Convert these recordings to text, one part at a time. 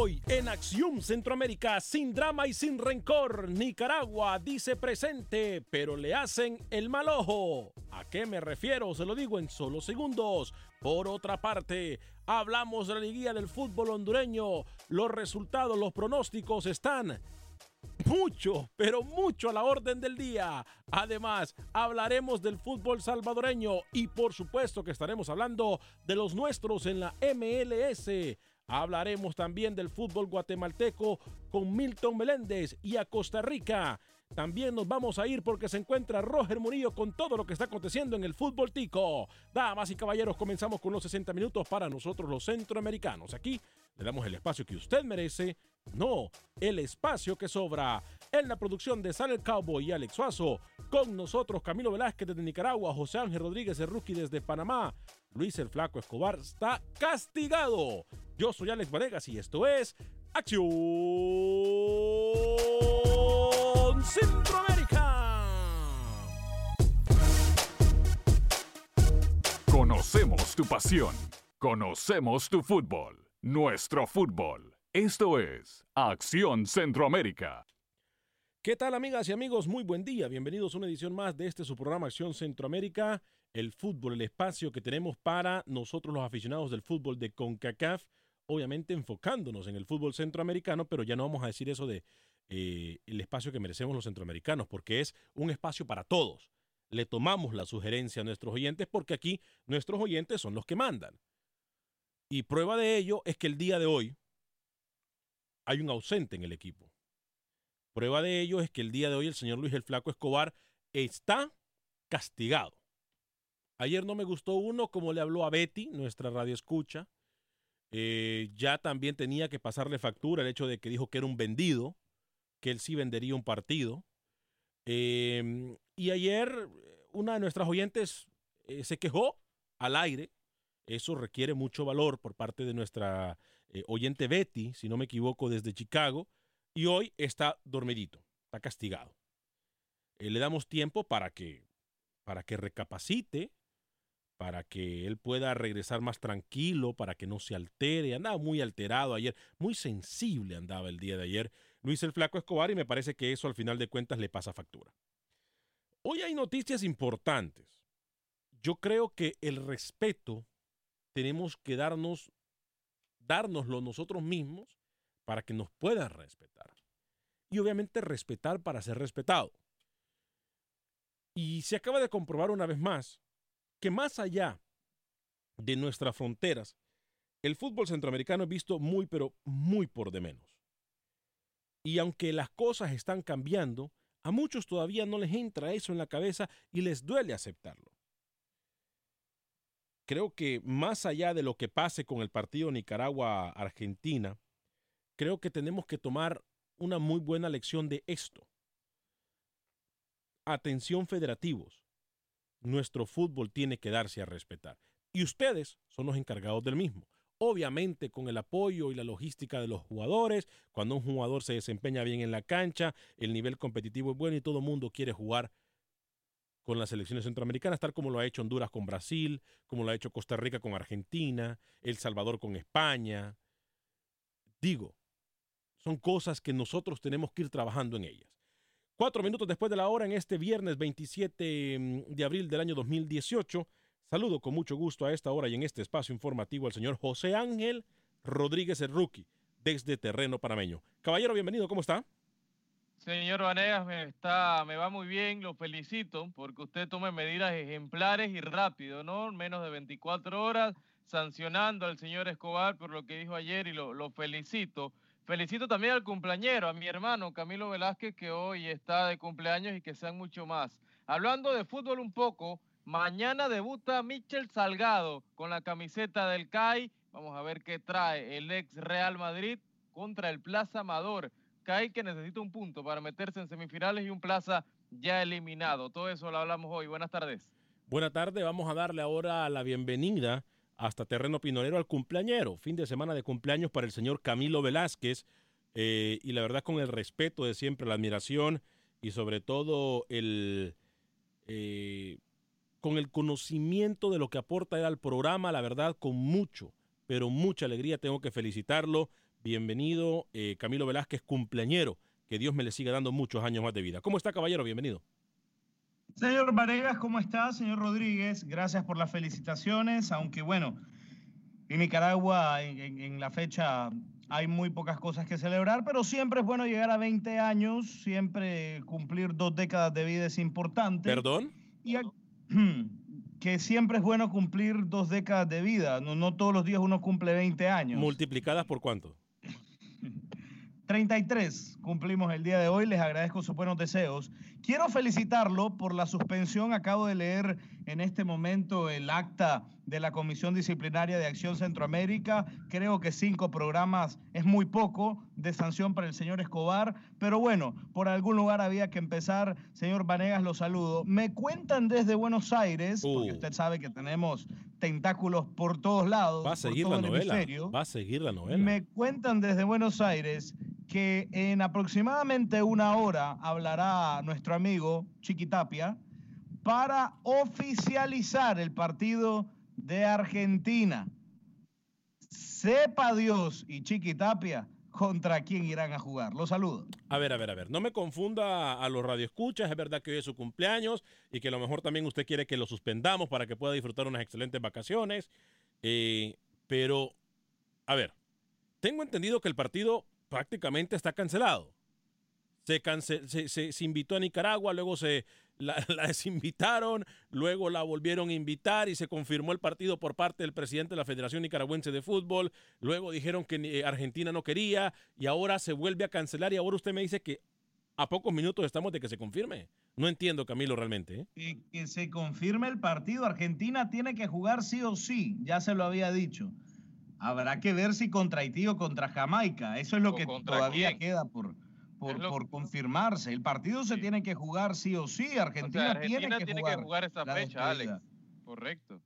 Hoy en Acción Centroamérica, sin drama y sin rencor, Nicaragua dice presente, pero le hacen el mal ojo. ¿A qué me refiero? Se lo digo en solo segundos. Por otra parte, hablamos de la liguilla del fútbol hondureño. Los resultados, los pronósticos están mucho, pero mucho a la orden del día. Además, hablaremos del fútbol salvadoreño y por supuesto que estaremos hablando de los nuestros en la MLS. Hablaremos también del fútbol guatemalteco con Milton Meléndez y a Costa Rica. También nos vamos a ir porque se encuentra Roger Murillo con todo lo que está aconteciendo en el fútbol tico. Damas y caballeros, comenzamos con los 60 minutos para nosotros los centroamericanos. Aquí le damos el espacio que usted merece, no el espacio que sobra. En la producción de Sale el Cowboy y Alex Suazo, con nosotros Camilo Velázquez desde Nicaragua, José Ángel Rodríguez el Rookie desde Panamá, Luis el Flaco Escobar está castigado. Yo soy Alex Vanegas y esto es Acción Centroamérica. Conocemos tu pasión. Conocemos tu fútbol. Nuestro fútbol. Esto es Acción Centroamérica. ¿Qué tal amigas y amigos? Muy buen día. Bienvenidos a una edición más de este su programa Acción Centroamérica, el fútbol, el espacio que tenemos para nosotros los aficionados del fútbol de CONCACAF obviamente enfocándonos en el fútbol centroamericano, pero ya no vamos a decir eso de eh, el espacio que merecemos los centroamericanos, porque es un espacio para todos. Le tomamos la sugerencia a nuestros oyentes porque aquí nuestros oyentes son los que mandan. Y prueba de ello es que el día de hoy hay un ausente en el equipo. Prueba de ello es que el día de hoy el señor Luis el Flaco Escobar está castigado. Ayer no me gustó uno como le habló a Betty, nuestra radio escucha, eh, ya también tenía que pasarle factura el hecho de que dijo que era un vendido, que él sí vendería un partido. Em, y ayer una de nuestras oyentes eh, se quejó al aire. Eso requiere mucho valor por parte de nuestra eh, oyente Betty, si no me equivoco, desde Chicago. Y hoy está dormidito, está castigado. le damos tiempo para que, para que recapacite, para que él pueda regresar más tranquilo, para que no se altere. Andaba muy alterado ayer, muy sensible andaba el día de ayer Luis el Flaco Escobar y me parece que eso al final de cuentas le pasa factura. Hoy hay noticias importantes. Yo creo que el respeto tenemos que darnos, dárnoslo nosotros mismos para que nos puedan respetar. Y obviamente respetar para ser respetado. Y se acaba de comprobar una vez más que más allá de nuestras fronteras, el fútbol centroamericano es visto muy, pero muy por de menos. Y aunque las cosas están cambiando, a muchos todavía no les entra eso en la cabeza y les duele aceptarlo. Creo que más allá de lo que pase con el partido Nicaragua-Argentina, creo que tenemos que tomar una muy buena lección de esto. Atención federativos nuestro fútbol tiene que darse a respetar. Y ustedes son los encargados del mismo. Obviamente con el apoyo y la logística de los jugadores, cuando un jugador se desempeña bien en la cancha, el nivel competitivo es bueno y todo el mundo quiere jugar con las selecciones centroamericanas, tal como lo ha hecho Honduras con Brasil, como lo ha hecho Costa Rica con Argentina, El Salvador con España. Digo, son cosas que nosotros tenemos que ir trabajando en ellas. Cuatro minutos después de la hora, en este viernes 27 mm, de abril del año 2018, saludo con mucho gusto a esta hora y en este espacio informativo al señor José Ángel Rodríguez el Rookie, desde Terreno Panameño. Caballero, bienvenido, ¿cómo está? Señor Vanegas, me, está, me va muy bien, lo felicito, porque usted toma medidas ejemplares y rápido, ¿no? Menos de 24 horas, sancionando al señor Escobar por lo que dijo ayer y lo felicito. Felicito también al cumpleañero, a mi hermano Camilo Velázquez, que hoy está de cumpleaños y que sean mucho más. Hablando de fútbol un poco, mañana debuta Michel Salgado con la camiseta del CAI. Vamos a ver qué trae el ex Real Madrid contra el Plaza Amador. CAI que necesita un punto para meterse en semifinales y un Plaza ya eliminado. Todo eso lo hablamos hoy. Buenas tardes. Buenas tardes. Vamos a darle ahora la bienvenida hasta terreno pinolero al cumpleañero. Fin de semana de cumpleaños para el señor Camilo Velázquez. Eh, y la verdad con el respeto de siempre, la admiración y sobre todo el, eh, con el conocimiento de lo que aporta él al programa, la verdad con mucho, pero mucha alegría tengo que felicitarlo. Bienvenido, eh, Camilo Velázquez, cumpleañero. Que Dios me le siga dando muchos años más de vida. ¿Cómo está, caballero? Bienvenido. Señor Varegas, ¿cómo está? Señor Rodríguez, gracias por las felicitaciones, aunque bueno, en Nicaragua en, en, la fecha hay muy pocas cosas que celebrar, pero siempre es bueno llegar a 20 años, siempre cumplir dos décadas de vida es importante. ¿Perdón? Y a, que siempre es bueno cumplir dos décadas de vida, no, no todos los días uno cumple 20 años. ¿Multiplicadas por cuánto? 33 cumplimos el día de hoy. Les agradezco sus buenos deseos. Quiero felicitarlo por la suspensión. Acabo de leer en este momento el acta de la Comisión Disciplinaria de Acción Centroamérica. Creo que cinco programas es muy poco de sanción para el señor Escobar. Pero bueno, por algún lugar había que empezar. Señor Vanegas, lo saludo. Me cuentan desde Buenos Aires, porque usted sabe que tenemos tentáculos por todos lados. Va a seguir la novela. Va a seguir la novela. Me cuentan desde Buenos Aires que en aproximadamente una hora hablará nuestro amigo Chiquitapia para oficializar el partido de Argentina. Sepa Dios y Chiquitapia contra quién irán a jugar. Los saludo. A ver, a ver, a ver. No me confunda a los radioescuchas. Es verdad que hoy es su cumpleaños y que a lo mejor también usted quiere que lo suspendamos para que pueda disfrutar unas excelentes vacaciones. Eh, pero, a ver, tengo entendido que el partido prácticamente está cancelado. Se, se, se, invitó a Nicaragua, luego se la, desinvitaron, luego la volvieron a invitar y se confirmó el partido por parte del presidente de la Federación Nicaragüense de Fútbol. Luego dijeron que eh, Argentina no quería y ahora se vuelve a cancelar y ahora usted me dice que a pocos minutos estamos de que se confirme. No entiendo, Camilo, realmente. ¿eh? que se confirme el partido. Argentina tiene que jugar sí o sí, ya se lo había dicho. Habrá que ver si contra Haití o contra Jamaica. Eso es lo que todavía queda por, por, confirmarse. El partido se tiene que jugar sí o sí. Argentina, tiene, que, tiene jugar que jugar esa fecha, Alex. Correcto.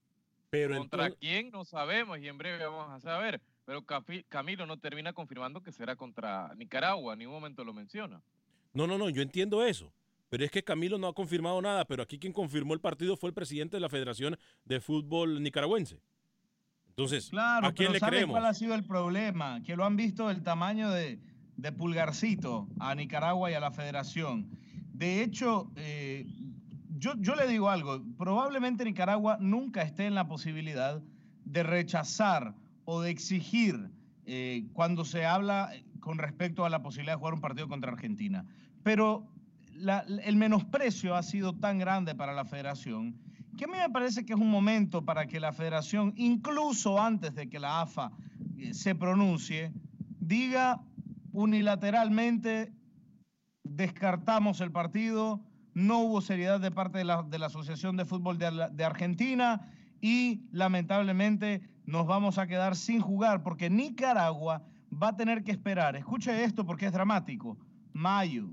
Pero ¿Contra quién? No sabemos y en breve vamos a saber. Pero Camilo no termina confirmando que será contra Nicaragua. En ningún momento lo menciona. No, no, no. Yo entiendo eso. Pero es que Camilo no ha confirmado nada. Pero aquí quien confirmó el partido fue el presidente de la Federación de Fútbol Nicaragüense. Entonces, claro, ¿a quién le creemos? ¿Cuál ha sido el problema? Que lo han visto el tamaño de, pulgarcito a Nicaragua y a la federación. De hecho, eh, yo, yo le digo algo, probablemente Nicaragua nunca esté en la posibilidad de rechazar o de exigir eh, cuando se habla con respecto a la posibilidad de jugar un partido contra Argentina. Pero el menosprecio ha sido tan grande para la federación que a mí me parece que es un momento para que la federación, incluso antes de que la AFA eh, se pronuncie, diga unilateralmente, descartamos el partido, no hubo seriedad de parte de la, de la Asociación de Fútbol de, de Argentina y lamentablemente nos vamos a quedar sin jugar porque Nicaragua va a tener que esperar, escuche esto porque es dramático, mayo,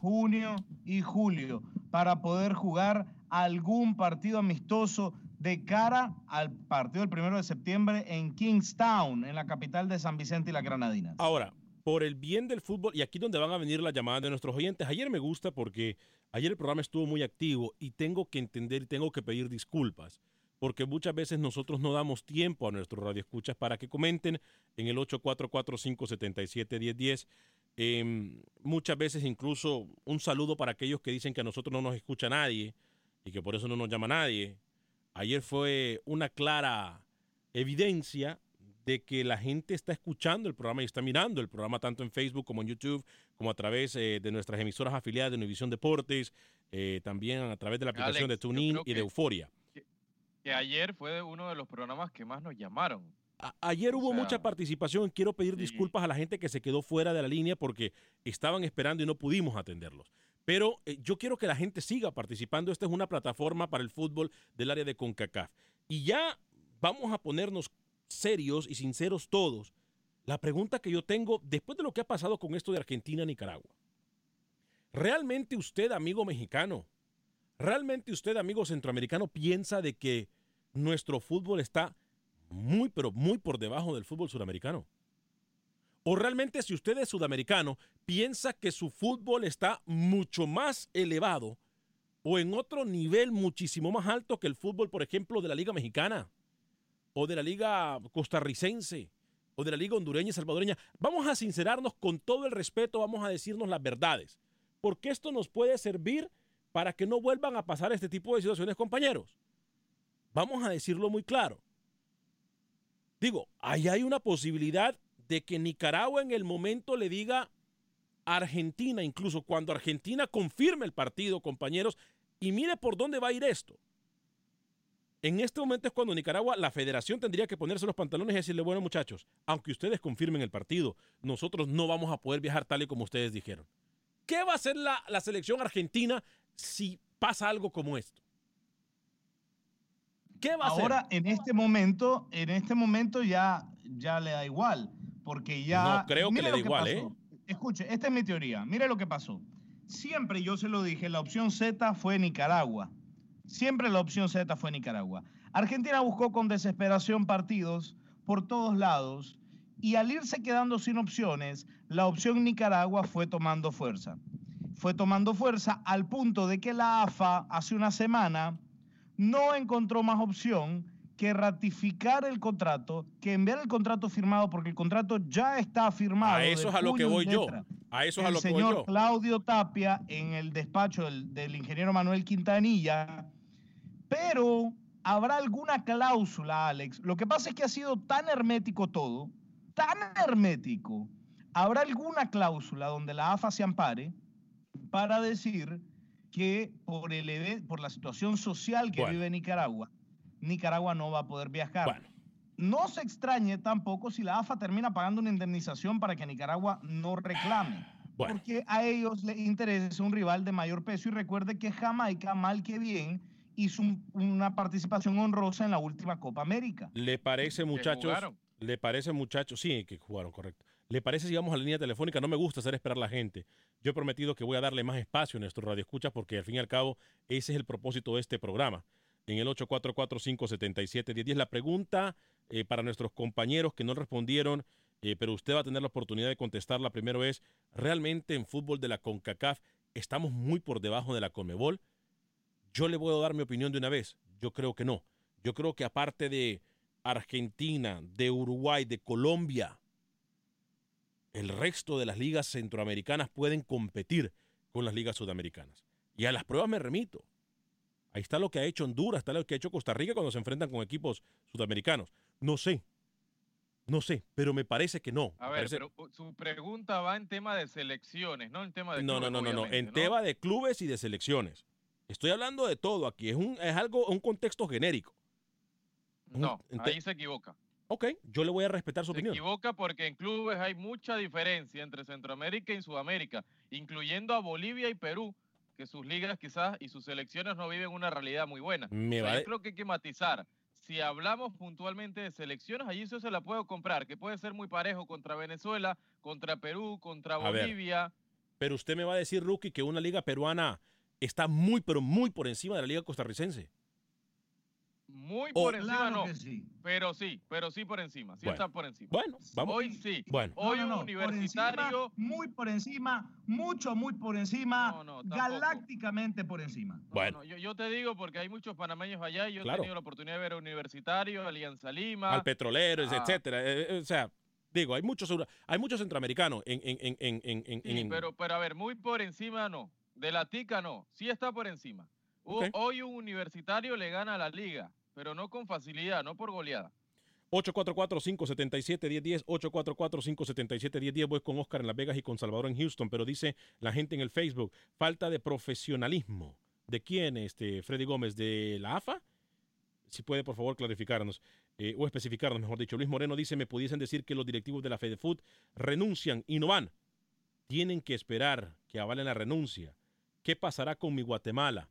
junio y julio para poder jugar algún partido amistoso de cara al partido del primero de septiembre en Kingstown, en la capital de San Vicente y la Granadinas. Ahora, por el bien del fútbol, y aquí donde van a venir las llamadas de nuestros oyentes, ayer me gusta porque ayer el programa estuvo muy activo y tengo que entender y tengo que pedir disculpas, porque muchas veces nosotros no damos tiempo a nuestros radioescuchas para que comenten en el 844-577-1010. Em, muchas veces incluso un saludo para aquellos que dicen que a nosotros no nos escucha nadie y que por eso no nos llama nadie. Ayer fue una clara evidencia de que la gente está escuchando el programa y está mirando el programa tanto en Facebook como en YouTube, como a través eh, de nuestras emisoras afiliadas de Univisión Deportes, eh, también a través de la aplicación de TuneIn y de Euforia. Que, ayer fue uno de los programas que más nos llamaron. ayer hubo mucha participación. Quiero pedir disculpas a la gente que se quedó fuera de la línea porque estaban esperando y no pudimos atenderlos. Pero eh, yo quiero que la gente siga participando. Esta es una plataforma para el fútbol del área de CONCACAF. Y ya vamos a ponernos serios y sinceros todos. La pregunta que yo tengo, después de lo que ha pasado con esto de Argentina-Nicaragua, ¿realmente usted, amigo mexicano, realmente usted, amigo centroamericano, piensa de que nuestro fútbol está muy, pero muy por debajo del fútbol sudamericano? O realmente si usted es sudamericano, piensa que su fútbol está mucho más elevado o en otro nivel muchísimo más alto que el fútbol, por ejemplo, de la Liga Mexicana o de la Liga Costarricense o de la Liga Hondureña y Salvadoreña. Vamos a sincerarnos con todo el respeto, vamos a decirnos las verdades, porque esto nos puede servir para que no vuelvan a pasar este tipo de situaciones, compañeros. Vamos a decirlo muy claro. Digo, ahí hay una posibilidad de que Nicaragua en el momento le diga a Argentina, incluso cuando Argentina confirme el partido, compañeros, y mire por dónde va a ir esto. En este momento es cuando Nicaragua, la federación tendría que ponerse los pantalones y decirle, bueno muchachos, aunque ustedes confirmen el partido, nosotros no vamos a poder viajar tal y como ustedes dijeron. ¿Qué va a hacer la, la selección argentina si pasa algo como esto? ¿Qué va a Ahora, en este momento, en este momento ya, ya le da igual, porque ya... No creo que le da igual, ¿eh? Escuche, esta es mi teoría. Mire lo que pasó. Siempre yo se lo dije, la opción Z fue Nicaragua. Siempre la opción Z fue Nicaragua. Argentina buscó con desesperación partidos por todos lados y al irse quedando sin opciones, la opción Nicaragua fue tomando fuerza. Fue tomando fuerza al punto de que la AFA hace una semana no encontró más opción que ratificar el contrato, que enviar el contrato firmado, porque el contrato ya está firmado. A eso es a lo que voy yo. A eso es a lo que voy yo. El señor Claudio Tapia, en el despacho del, del ingeniero Manuel Quintanilla, pero habrá alguna cláusula, Alex. Lo que pasa es que ha sido tan hermético todo, tan hermético. Habrá alguna cláusula donde la AFA se ampare para decir que por, el, por la situación social que vive Nicaragua, Nicaragua no va a poder viajar. No se extrañe tampoco si la AFA termina pagando una indemnización para que Nicaragua no reclame. Porque a ellos les interesa un rival de mayor peso y recuerde que Jamaica, mal que bien, hizo una participación honrosa en la última Copa América. ¿Le parece, muchachos? ¿Le parece, muchachos? Sí, que jugaron, correcto. ¿Le parece si vamos a la línea telefónica? No me gusta hacer esperar a la gente. Yo he prometido que voy a darle más espacio a nuestro radio escucha porque al fin y al cabo ese es el propósito de este programa. En el 844-577-1010. La pregunta eh, para nuestros compañeros que no respondieron, eh, pero usted va a tener la oportunidad de contestarla. Primero es, ¿realmente en fútbol de la CONCACAF estamos muy por debajo de la CONMEBOL? Yo le a dar mi opinión de una vez. Yo creo que no. Yo creo que aparte de Argentina, de Uruguay, de Colombia, el resto de las ligas centroamericanas pueden competir con las ligas sudamericanas. Y a las pruebas me remito. Ahí está lo que ha hecho Honduras, está lo que ha hecho Costa Rica cuando se enfrentan con equipos sudamericanos. No sé, no sé, pero me parece que no. A ver, pero su pregunta va en tema de selecciones, no en tema de No, no, no, no, no, en tema de clubes y de selecciones. Estoy hablando de todo aquí, es un es algo un contexto genérico. No, ahí se equivoca. Ok, yo le voy a respetar su opinión. Se equivoca porque en clubes hay mucha diferencia entre Centroamérica y Sudamérica, incluyendo a Bolivia y Perú, que sus ligas quizás y sus selecciones no viven una realidad muy buena. Me Yo creo que hay que matizar. Si hablamos puntualmente de selecciones, allí eso se la puedo comprar, que puede ser muy parejo contra Venezuela, contra Perú, contra Bolivia. pero usted me va a decir, Rookie, que una liga peruana está muy, pero muy por encima de la liga costarricense. Muy por encima no, pero sí, pero sí por encima, sí está por encima. Bueno, vamos. Hoy sí. Bueno. Hoy un universitario muy por encima, mucho muy por encima, galácticamente por encima. bueno, yo, te digo porque hay muchos panameños allá y yo he tenido la oportunidad de ver a Universitario, Alianza Lima, al Petrolero, ah. etcétera, eh, eh, o sea, digo, hay muchos hay muchos centroamericanos en en en en, sí, pero pero a ver, muy por encima no, de la tica no, sí está por encima. Hoy un universitario le gana a la liga pero no con facilidad, no por goleada. 844-577-1010, 844-577-1010. Voy con Oscar en Las Vegas y con Salvador en Houston, pero dice la gente en el Facebook, falta de profesionalismo. ¿De quién, este Freddy Gómez? ¿De la AFA? Si puede, por favor, clarificarnos eh, o especificarnos, mejor dicho. Luis Moreno dice, me pudiesen decir que los directivos de la FedeFood renuncian y no van. Tienen que esperar que avalen la renuncia. ¿Qué pasará con mi Guatemala?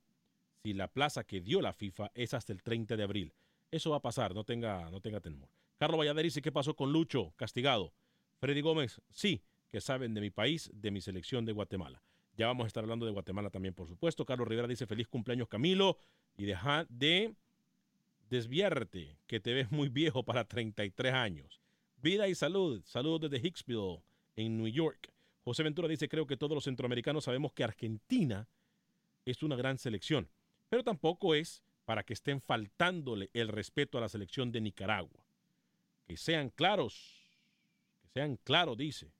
Si la plaza que dio la FIFA es hasta el 30 de abril. Eso va a pasar, no tenga, no tenga temor. Carlos Vallader dice, ¿qué pasó con Lucho? Castigado. Freddy Gómez, sí, que saben de mi país, de mi selección de Guatemala. Ya vamos a estar hablando de Guatemala también, por supuesto. Carlos Rivera dice, feliz cumpleaños Camilo y deja de desviarte, que te ves muy viejo para 33 años. Vida y salud. Saludos desde Hicksville, en New York. José Ventura dice, creo que todos los centroamericanos sabemos que Argentina es una gran selección pero tampoco es para que estén faltándole el respeto a la selección de Nicaragua. Que sean claros sean claros, dice,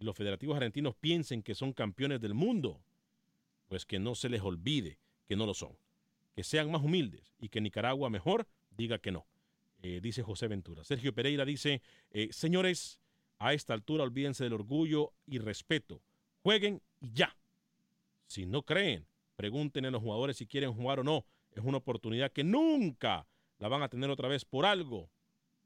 y los federativos argentinos piensen que son campeones del mundo, pues que no se les olvide que no lo son. Que sean más humildes y que Nicaragua mejor diga que no, eh, dice José Ventura. Sergio Pereira dice, eh, señores, a esta altura olvídense del orgullo y respeto. Jueguen y ya. Si no creen, pregunten a los jugadores si quieren jugar o no. Es una oportunidad que nunca la van a tener otra vez por algo.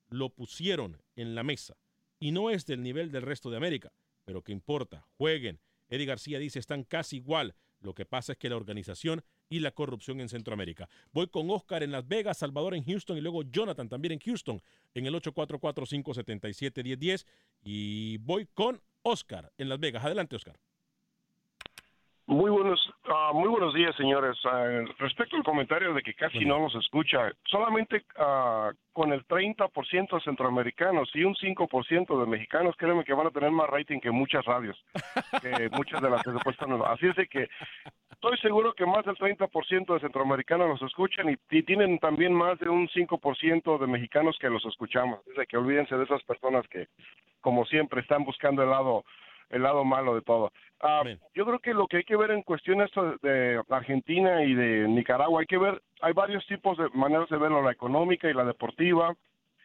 Lo pusieron en la mesa y no es del nivel del resto de América, pero que importa, jueguen. Eddie García dice, están casi igual. Lo que pasa es que la organización y la corrupción en Centroamérica. Voy con Oscar en Las Vegas, Salvador en Houston y luego Jonathan también en Houston en el 844-577-1010. Y voy con Oscar en Las Vegas. Adelante, Oscar. Muy buenos, uh, muy buenos días, señores. Uh, respecto al comentario de que casi no nos escucha, solamente uh, con el 30% de centroamericanos y un 5% de mexicanos, créeme que van a tener más rating que muchas radios, que muchas de las que supuestan. Así es de que estoy seguro que más del 30% de centroamericanos los escuchan y, y, tienen también más de un 5% de mexicanos que los escuchamos. Es de que olvídense de esas personas que, como siempre, están buscando el lado el lado malo de todo. Uh, yo creo que lo que hay que ver en cuestiones de Argentina y de Nicaragua, hay que ver, hay varios tipos de maneras de verlo, la económica y la deportiva,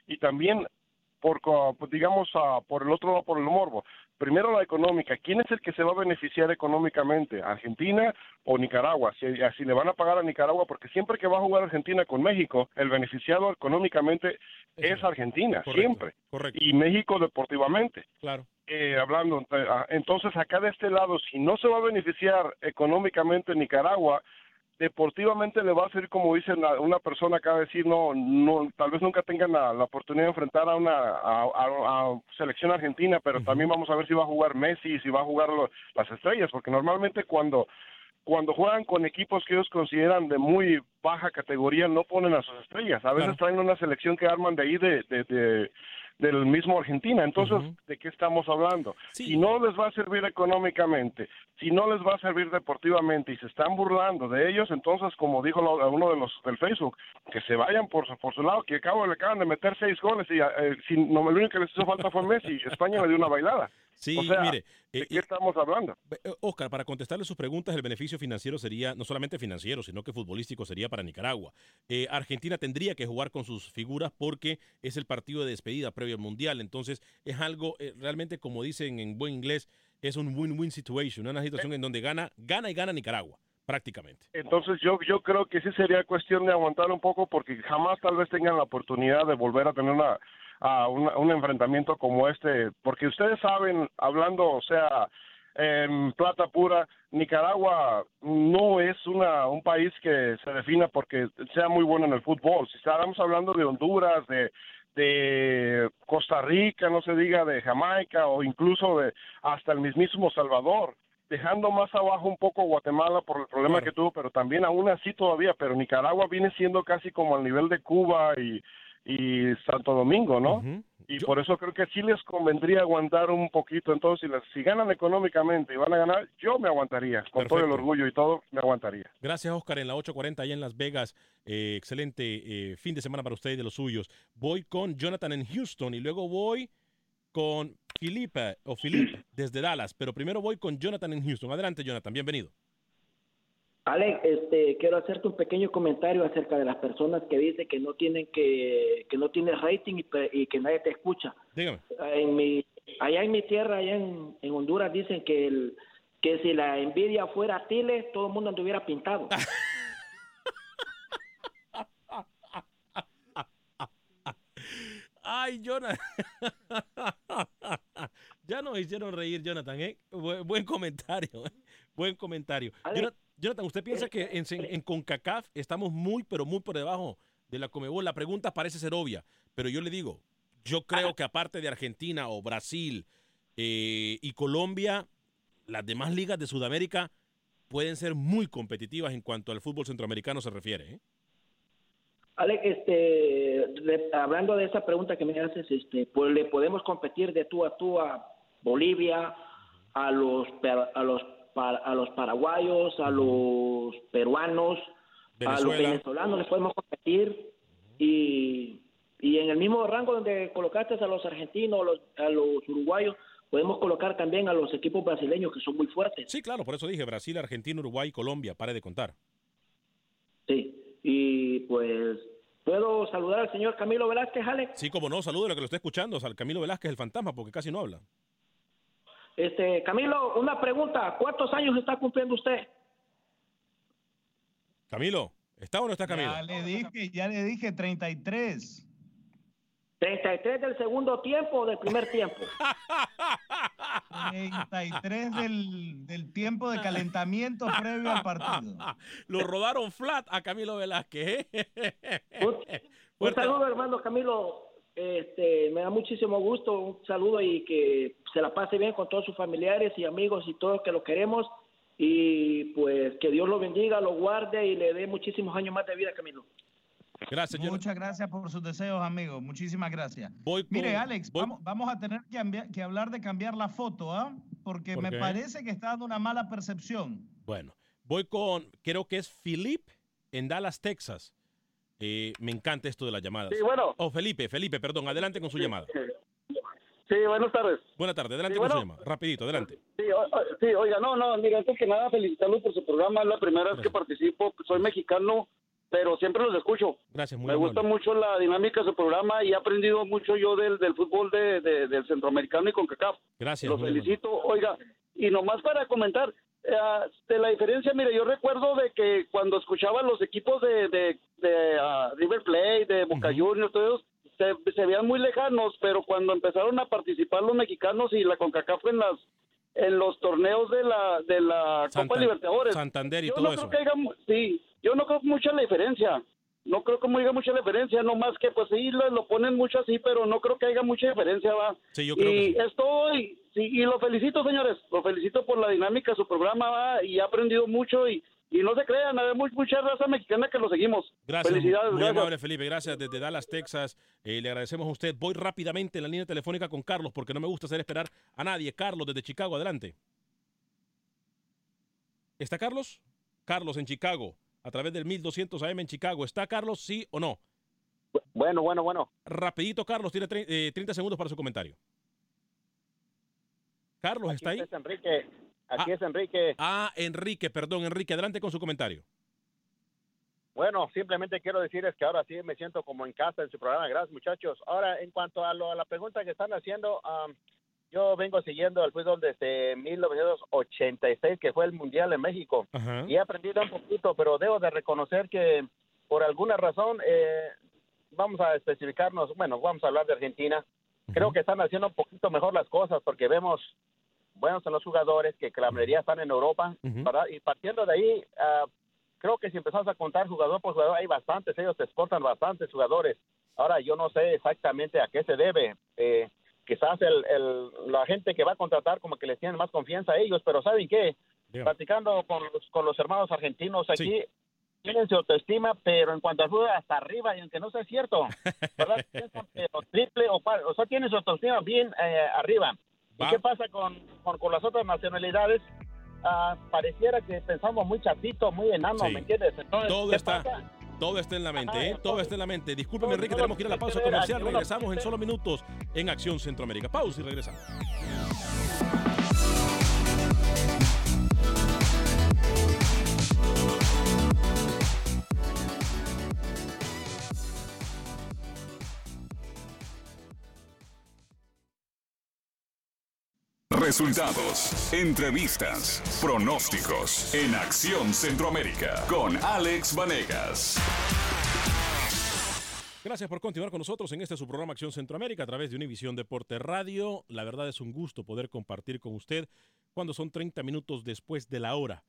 y también por, digamos, uh, por el otro lado, por el morbo. Primero la económica, ¿quién es el que se va a beneficiar económicamente? ¿Argentina o Nicaragua? Si, si le van a pagar a Nicaragua, porque siempre que va a jugar Argentina con México, el beneficiado económicamente es, es Argentina, correcto, siempre. Correcto. Y México deportivamente. Claro. Eh, hablando, entonces acá de este lado, si no se va a beneficiar económicamente Nicaragua, deportivamente le va a ser como dice una persona acá decir no no tal vez nunca tengan la, la oportunidad de enfrentar a una a, a, a selección argentina pero también vamos a ver si va a jugar Messi si va a jugar lo, las estrellas porque normalmente cuando cuando juegan con equipos que ellos consideran de muy baja categoría no ponen a sus estrellas. A veces traen una selección que arman de ahí de, de, de del mismo Argentina. Entonces, uh -huh. ¿de qué estamos hablando? Sí. Si no les va a servir económicamente, si no les va a servir deportivamente y se están burlando de ellos, entonces, como dijo lo, uno de los del Facebook, que se vayan por, por su lado, que acabo, le acaban de meter seis goles y eh, si, no, lo único que les hizo falta fue Messi. España le dio una bailada. Sí, o sea, mire, ¿de eh, qué estamos hablando? Oscar, para contestarle sus preguntas, el beneficio financiero sería no solamente financiero, sino que futbolístico sería para Nicaragua. Eh, Argentina tendría que jugar con sus figuras porque es el partido de despedida previo al Mundial. Entonces, es algo eh, realmente, como dicen en buen inglés, es un win-win situation, una situación en donde gana, gana y gana Nicaragua prácticamente. Entonces yo yo creo que sí sería cuestión de aguantar un poco porque jamás tal vez tengan la oportunidad de volver a tener una a un, un, enfrentamiento como este, porque ustedes saben, hablando, o sea, en plata pura, Nicaragua no es una, un país que se defina porque sea muy bueno en el fútbol. Si estamos hablando de Honduras, de, de Costa Rica, no se diga de Jamaica o incluso de hasta el mismísimo Salvador, dejando más abajo un poco Guatemala por el problema claro. que tuvo, pero también aún así todavía, pero Nicaragua viene siendo casi como al nivel de Cuba y y Santo Domingo, ¿no? Uh -huh. Y Yo... por eso creo que sí les convendría aguantar un poquito. Entonces, si, les, si ganan económicamente y van a ganar, yo me aguantaría. Con Perfecto. todo el orgullo y todo, me aguantaría. Gracias, Oscar. En la 840 allá en Las Vegas. Eh, excelente eh, fin de semana para ustedes y de los suyos. Voy con Jonathan en Houston y luego voy con Filipe o Filipe desde Dallas. Pero primero voy con Jonathan en Houston. Adelante, Jonathan. Bienvenido. Alex, este, quiero hacerte un pequeño comentario acerca de las personas que dicen que no tienen que, que no tienes rating y, y, que nadie te escucha. Dígame. En mi, allá en mi tierra, allá en, en Honduras, dicen que el, que si la envidia fuera Tile, todo el mundo anduviera pintado. Ay, Jonathan. ya nos hicieron reír, Jonathan. ¿eh? Buen, buen comentario. ¿eh? Buen comentario. Jonathan, Jonathan, ¿usted piensa que en, en, CONCACAF estamos muy, pero muy por debajo de la Comebol? La pregunta parece ser obvia, pero yo le digo, yo creo que aparte de Argentina o Brasil eh, y Colombia, las demás ligas de Sudamérica pueden ser muy competitivas en cuanto al fútbol centroamericano se refiere. ¿eh? Alex, este, hablando de esa pregunta que me haces, este, pues le podemos competir de tú a tú a Bolivia, a los, a los a los paraguayos, a los peruanos, Venezuela. a los venezolanos les podemos competir y Y en el mismo rango donde colocaste a los argentinos, a los, uruguayos, podemos colocar también a los equipos brasileños que son muy fuertes. Sí, claro, por eso dije Brasil, Argentina, Uruguay, Colombia, pare de contar. Sí, y pues ¿Puedo saludar al señor Camilo Velázquez, Alex? Sí, como no, saludo a lo que lo está escuchando, al Camilo Velázquez, el fantasma, porque casi no habla. Este, Camilo, una pregunta. ¿Cuántos años está cumpliendo usted? Camilo, ¿está o no está Camilo? Ya le dije, ya le dije 33. 33 del segundo tiempo o del primer tiempo. 33 del, del tiempo de calentamiento previo al partido. Lo rodaron flat a Camilo Velázquez. ¿eh? Un, saludo, hermano Camilo. Este, me da muchísimo gusto. Un saludo y que se la pase bien con todos sus familiares y amigos y todos que lo queremos. Y pues que Dios lo bendiga, lo guarde y le dé muchísimos años más de vida, Camilo. Gracias. Muchas gracias por sus deseos, amigos. Muchísimas gracias. Mire, Alex, vamos, a tener que, hablar de cambiar la foto, ¿ah? Porque me parece que está dando una mala percepción. Bueno, voy con, creo que es Philip en Dallas, Texas. Eh, me encanta esto de las llamadas. Sí, bueno. Oh, Felipe, Felipe, perdón, adelante con su llamada. Sí, buenas tardes. Buenas tardes, adelante con su llamada. Rapidito, adelante. Sí, oiga, no, no, mira, antes que nada felicitarlo por su programa. Es la primera vez que participo. Soy mexicano pero siempre los escucho. Gracias, muy Me gusta mucho la dinámica de su programa y he aprendido mucho yo del, del fútbol de, del centroamericano y con CACAF. Gracias. Los felicito. Oiga, y nomás para comentar, eh, de la diferencia, mire, yo recuerdo de que cuando escuchaba los equipos de, de, de ah, River Plate, de Boca Juniors, todos se, se veían muy lejanos, pero cuando empezaron a participar los mexicanos y la CONCACAF en las en los torneos de la de la Copa Libertadores. Santander y yo todo no eso. Creo que haya, sí, yo no creo mucha la diferencia. No creo que haya mucha diferencia, no más que pues sí lo, ponen mucho así, pero no creo que haya mucha diferencia, va. Sí, yo creo y que estoy, sí, y lo felicito, señores, lo felicito por la dinámica de su programa, va, y he aprendido mucho y y no se crean, hay mucha raza mexicana que lo seguimos. Gracias. Felicidades. Muy amable, Felipe. Gracias desde Dallas, Texas. Eh, le agradecemos a usted. Voy rápidamente en la línea telefónica con Carlos porque no me gusta hacer esperar a nadie. Carlos, desde Chicago, adelante. ¿Está Carlos? Carlos en Chicago, a través del 1200 AM en Chicago. ¿Está Carlos, sí o no? Bueno, bueno, bueno. Rapidito, Carlos, tiene 30 eh, segundos para su comentario. Carlos, ¿está ahí? Es Enrique. Aquí ah, es Enrique. Ah, Enrique, perdón, Enrique, adelante con su comentario. Bueno, simplemente quiero decirles que ahora sí me siento como en casa en su programa. Gracias, muchachos. Ahora, en cuanto a, lo, a la pregunta que están haciendo, yo vengo siguiendo el fútbol desde 1986, que fue el Mundial en México, y he aprendido un poquito, pero debo de reconocer que por alguna razón, eh, vamos a especificarnos, bueno, vamos a hablar de Argentina, creo que están haciendo un poquito mejor las cosas, porque vemos buenos en los jugadores, que, la mayoría están en Europa, y partiendo de ahí, uh, creo que si empezamos a contar jugador por jugador, hay bastantes, ellos exportan bastantes jugadores. Ahora, yo no sé exactamente a qué se debe. Eh, quizás el, la gente que va a contratar como que les tienen más confianza a ellos, pero ¿saben qué? Platicando con los, con los hermanos argentinos aquí, tienen su autoestima, pero en cuanto a fútbol, hasta arriba, y aunque no sea cierto, ¿verdad? triple o, o sea, tienen su autoestima bien eh, arriba. ¿Y qué pasa con, con, las otras nacionalidades? Ah, pareciera que pensamos muy chatito, muy enano, ¿me entiendes? Entonces, Todo está... Todo está en la mente, ¿eh? Todo está en la mente. Discúlpeme, Enrique, tenemos que ir a la pausa comercial. Regresamos en solo minutos en Acción Centroamérica. Pausa y regresamos. Resultados, entrevistas, pronósticos en Acción Centroamérica con Alex Vanegas. Gracias por continuar con nosotros en este su programa Acción Centroamérica a través de Univisión Deporte Radio. La verdad es un gusto poder compartir con usted cuando son 30 minutos después de la hora.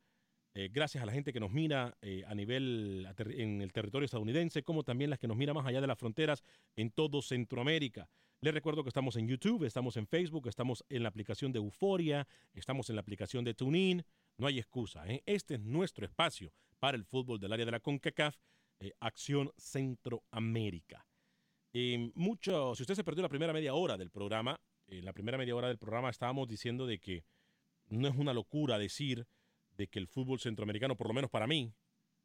Eh, gracias a la gente que nos mira eh, a nivel en el territorio estadounidense, como también las que nos mira más allá de las fronteras en todo Centroamérica. Les recuerdo que estamos en YouTube, estamos en Facebook, estamos en la aplicación de Euforia, estamos en la aplicación de TuneIn. No hay excusa. ¿eh? Este es nuestro espacio para el fútbol del área de la CONCACAF eh, Acción Centroamérica. Eh, mucho, si usted se perdió la primera media hora del programa, en la primera media hora del programa estábamos diciendo de que no es una locura decir de que el fútbol centroamericano, por lo menos para mí,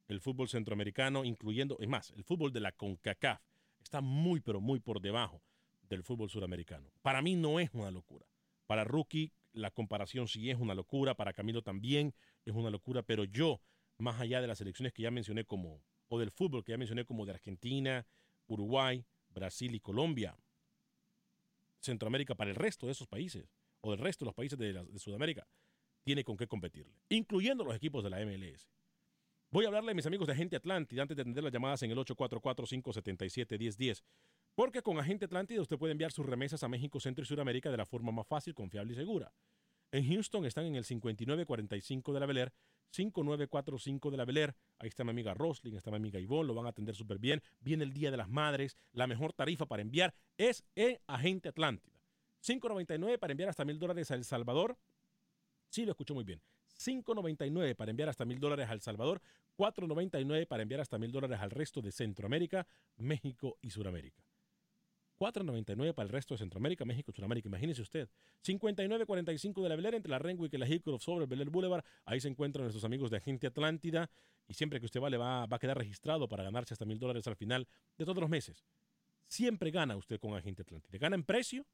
el fútbol centroamericano, incluyendo, es más, el fútbol de la CONCACAF, está muy, pero muy por debajo del fútbol suramericano. Para mí no es una locura. Para Rookie la comparación sí es una locura, para Camilo también es una locura, pero yo, más allá de las elecciones que ya mencioné como, o del fútbol que ya mencioné como de Argentina, Uruguay, Brasil y Colombia, Centroamérica para el resto de esos países, o del resto de los países de, de Sudamérica, tiene con qué competirle, incluyendo los equipos de la MLS. Voy a hablarle a mis amigos de Agente Atlántida antes de atender las llamadas en el 844-577-1010. Porque con Agente Atlántida usted puede enviar sus remesas a México, Centro y Sudamérica de la forma más fácil, confiable y segura. En Houston están en el 5945 de la Bel 5945 de la Bel Ahí está mi amiga Rosling, está mi amiga Ivonne, lo van a atender súper bien. Viene el Día de las Madres. La mejor tarifa para enviar es en Agente Atlántida. 5.99 para enviar hasta mil dólares a El Salvador. Sí, lo escucho muy bien. 5.99 para enviar hasta mil dólares a El Salvador, 4.99 para enviar hasta mil dólares al resto de Centroamérica, México y Sudamérica. 4.99 para el resto de Centroamérica, México Sudamérica. Imagínese usted. 59.45 de la Bel entre la Renwick y la Hillcroft sobre el Bel Boulevard. Ahí se encuentran nuestros amigos de Agente Atlántida. Y siempre que usted va, le va, va a quedar registrado para ganarse hasta mil dólares al final de todos los meses. Siempre gana usted con Agente Atlántida. Gana en precio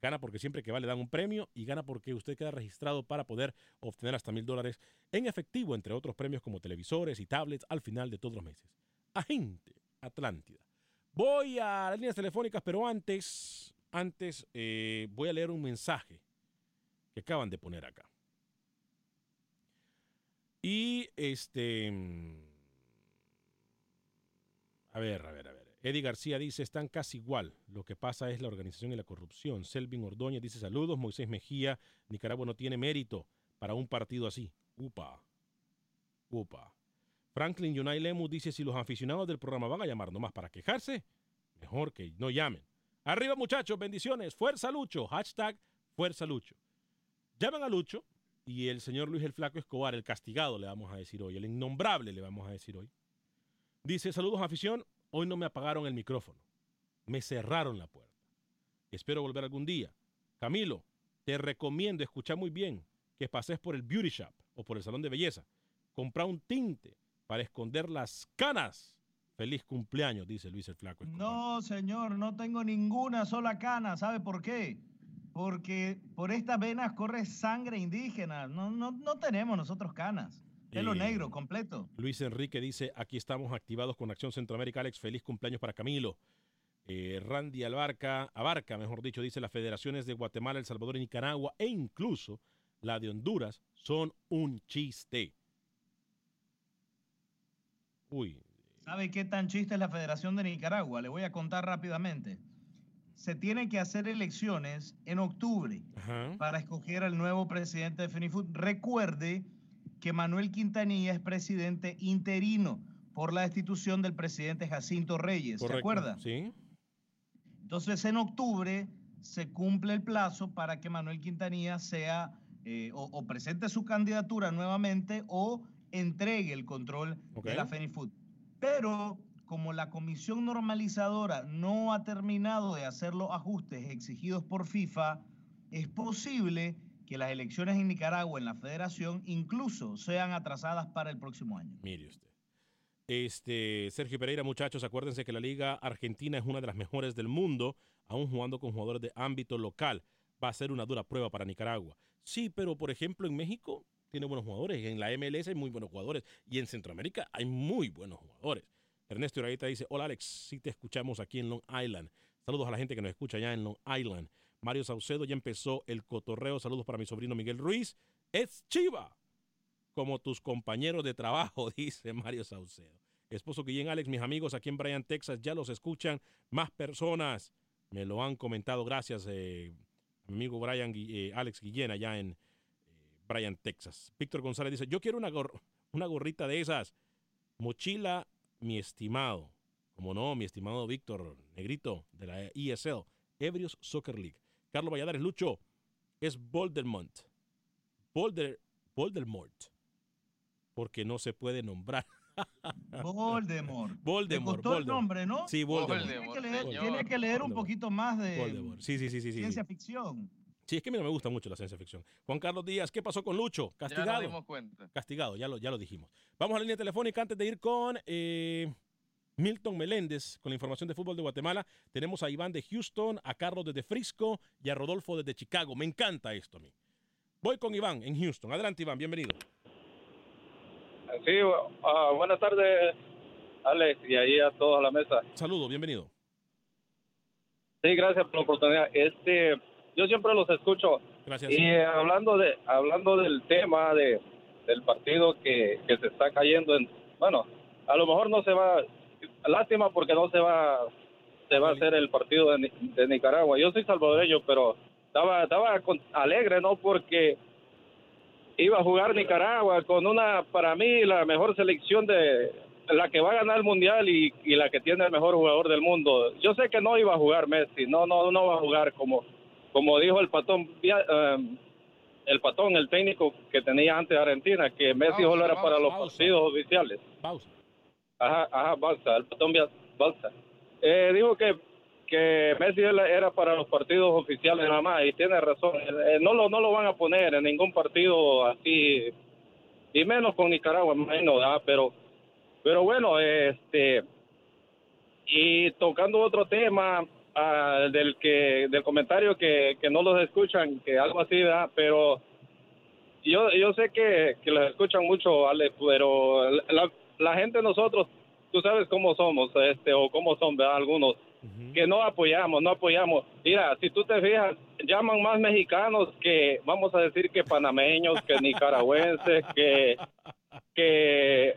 Gana porque siempre que va le dan un premio y gana porque usted queda registrado para poder obtener hasta mil dólares en efectivo, entre otros premios como televisores y tablets al final de todos los meses. Agente Atlántida. Voy a las líneas telefónicas, pero antes, antes eh, voy a leer un mensaje que acaban de poner acá. Y este... Mm, a ver, a ver, a ver. Eddie García dice, están casi igual. Lo que pasa es la organización y la corrupción. Selvin Ordóñez dice, saludos. Moisés Mejía, Nicaragua no tiene mérito para un partido así. Upa. Upa. Franklin Yunay Lemus dice, si los aficionados del programa van a llamar nomás para quejarse, mejor que no llamen. Arriba muchachos, bendiciones. Fuerza Lucho. Hashtag Fuerza Lucho. Llaman a Lucho y el señor Luis el Flaco Escobar, el castigado le vamos a decir hoy, el innombrable le vamos a decir hoy. Dice, saludos afición, Hoy no me apagaron el micrófono. Me cerraron la puerta. Espero volver algún día. Camilo, te recomiendo, escuchar muy bien, que pases por el beauty shop o por el salón de belleza. Compra un tinte para esconder las canas. Feliz cumpleaños, dice Luis el Flaco. No, señor, no tengo ninguna sola cana. ¿Sabe por qué? Porque por estas venas corre sangre indígena. No, no, no tenemos nosotros canas. Pelo negro, completo. Luis Enrique dice, aquí estamos activados con Acción Centroamérica. Alex, feliz cumpleaños para Camilo. Eh, Randy Albarca, Abarca, mejor dicho, dice, las federaciones de Guatemala, El Salvador y Nicaragua, e incluso la de Honduras, son un chiste. Uy. ¿Sabe qué tan chiste es la Federación de Nicaragua? Le voy a contar rápidamente. Se tienen que hacer elecciones en octubre para escoger al nuevo presidente de FENIFUT. Recuerde que Manuel Quintanilla es presidente interino por la destitución del presidente Jacinto Reyes. ¿Se acuerda? Sí. Entonces, en octubre se cumple el plazo para que Manuel Quintanilla sea eh, o, presente su candidatura nuevamente o entregue el control de la FENIFUT. Pero como la comisión normalizadora no ha terminado de hacer los ajustes exigidos por FIFA, es posible que las elecciones en Nicaragua, en la federación, incluso sean atrasadas para el próximo año. Mire usted. Este, Sergio Pereira, muchachos, acuérdense que la Liga Argentina es una de las mejores del mundo, aún jugando con jugadores de ámbito local. Va a ser una dura prueba para Nicaragua. Sí, pero por ejemplo en México tiene buenos jugadores, en la MLS hay muy buenos jugadores y en Centroamérica hay muy buenos jugadores. Ernesto Uraita dice, hola Alex, sí te escuchamos aquí en Long Island. Saludos a la gente que nos escucha allá en Long Island. Mario Saucedo ya empezó el cotorreo. Saludos para mi sobrino Miguel Ruiz. Es chiva, como tus compañeros de trabajo, dice Mario Saucedo. Esposo Guillén Alex, mis amigos aquí en Bryan, Texas, ya los escuchan más personas. Me lo han comentado. Gracias, eh, mi amigo Brian, eh, Alex Guillén, allá en Bryan, Texas. Víctor González dice: Yo quiero una, una gorrita de esas. Mochila, mi estimado. Como no, mi estimado Víctor Negrito de la ESL, Ebrios Soccer League. Carlos Valladares Lucho es Voldemort. Bolder, Voldemort. Porque no se puede nombrar. Voldemort. Voldemort. costó el nombre, ¿no? Sí, Voldemort. Tiene que leer, un poquito más de Sí, sí, sí, sí, ciencia ficción. Sí, es que a mí no me gusta mucho la ciencia ficción. Juan Carlos Díaz, ¿qué pasó con Lucho? Castigado. Ya dimos cuenta. Castigado, ya lo, ya lo dijimos. Vamos a la línea telefónica antes de ir con eh, Milton Meléndez con la información de fútbol de Guatemala. Tenemos a Iván de Houston, a Carlos desde Frisco y a Rodolfo desde Chicago. Me encanta esto a mí. Voy con Iván en Houston. Adelante, Iván, bienvenido. Sí, uh, buenas tardes, Alex, y ahí a todos a la mesa. Saludos, bienvenido. Sí, gracias por la oportunidad. Este, yo siempre los escucho. Gracias. Y eh, hablando de hablando del tema de del partido que, que se está cayendo en, bueno, a lo mejor no se va, lástima porque no se va se va a hacer el partido de, de Nicaragua. Yo soy salvadoreño, pero estaba estaba con- alegre, ¿no? Porque iba a jugar Nicaragua con una, para mí, la mejor selección de la que va a ganar el mundial y, y la que tiene el mejor jugador del mundo. Yo sé que no iba a jugar Messi, no, no, no va a jugar como, como dijo el patón, eh, el patón, el técnico que tenía antes Argentina, que Messi Bausa, solo era para Bausa, los Bausa. partidos oficiales. Pausa. Ajá, ajá, Balsa, el patón Balsa. Eh, dijo que, que Messi era era para los partidos oficiales nada más, y tiene razón. Eh, no, lo, no lo van a poner en ningún partido así, y menos con Nicaragua, menos, ¿verdad? Pero, pero bueno, este. Y tocando otro tema ah, del que del comentario que, que no los escuchan, que algo así, ¿verdad? Pero yo yo sé que, que los escuchan mucho, Ale, pero la, la gente nosotros, tú sabes cómo somos, este, o cómo son, ¿verdad? Algunos que no apoyamos, no apoyamos. Mira, si tú te fijas, llaman más mexicanos que, vamos a decir, que panameños, que nicaragüenses, que, que,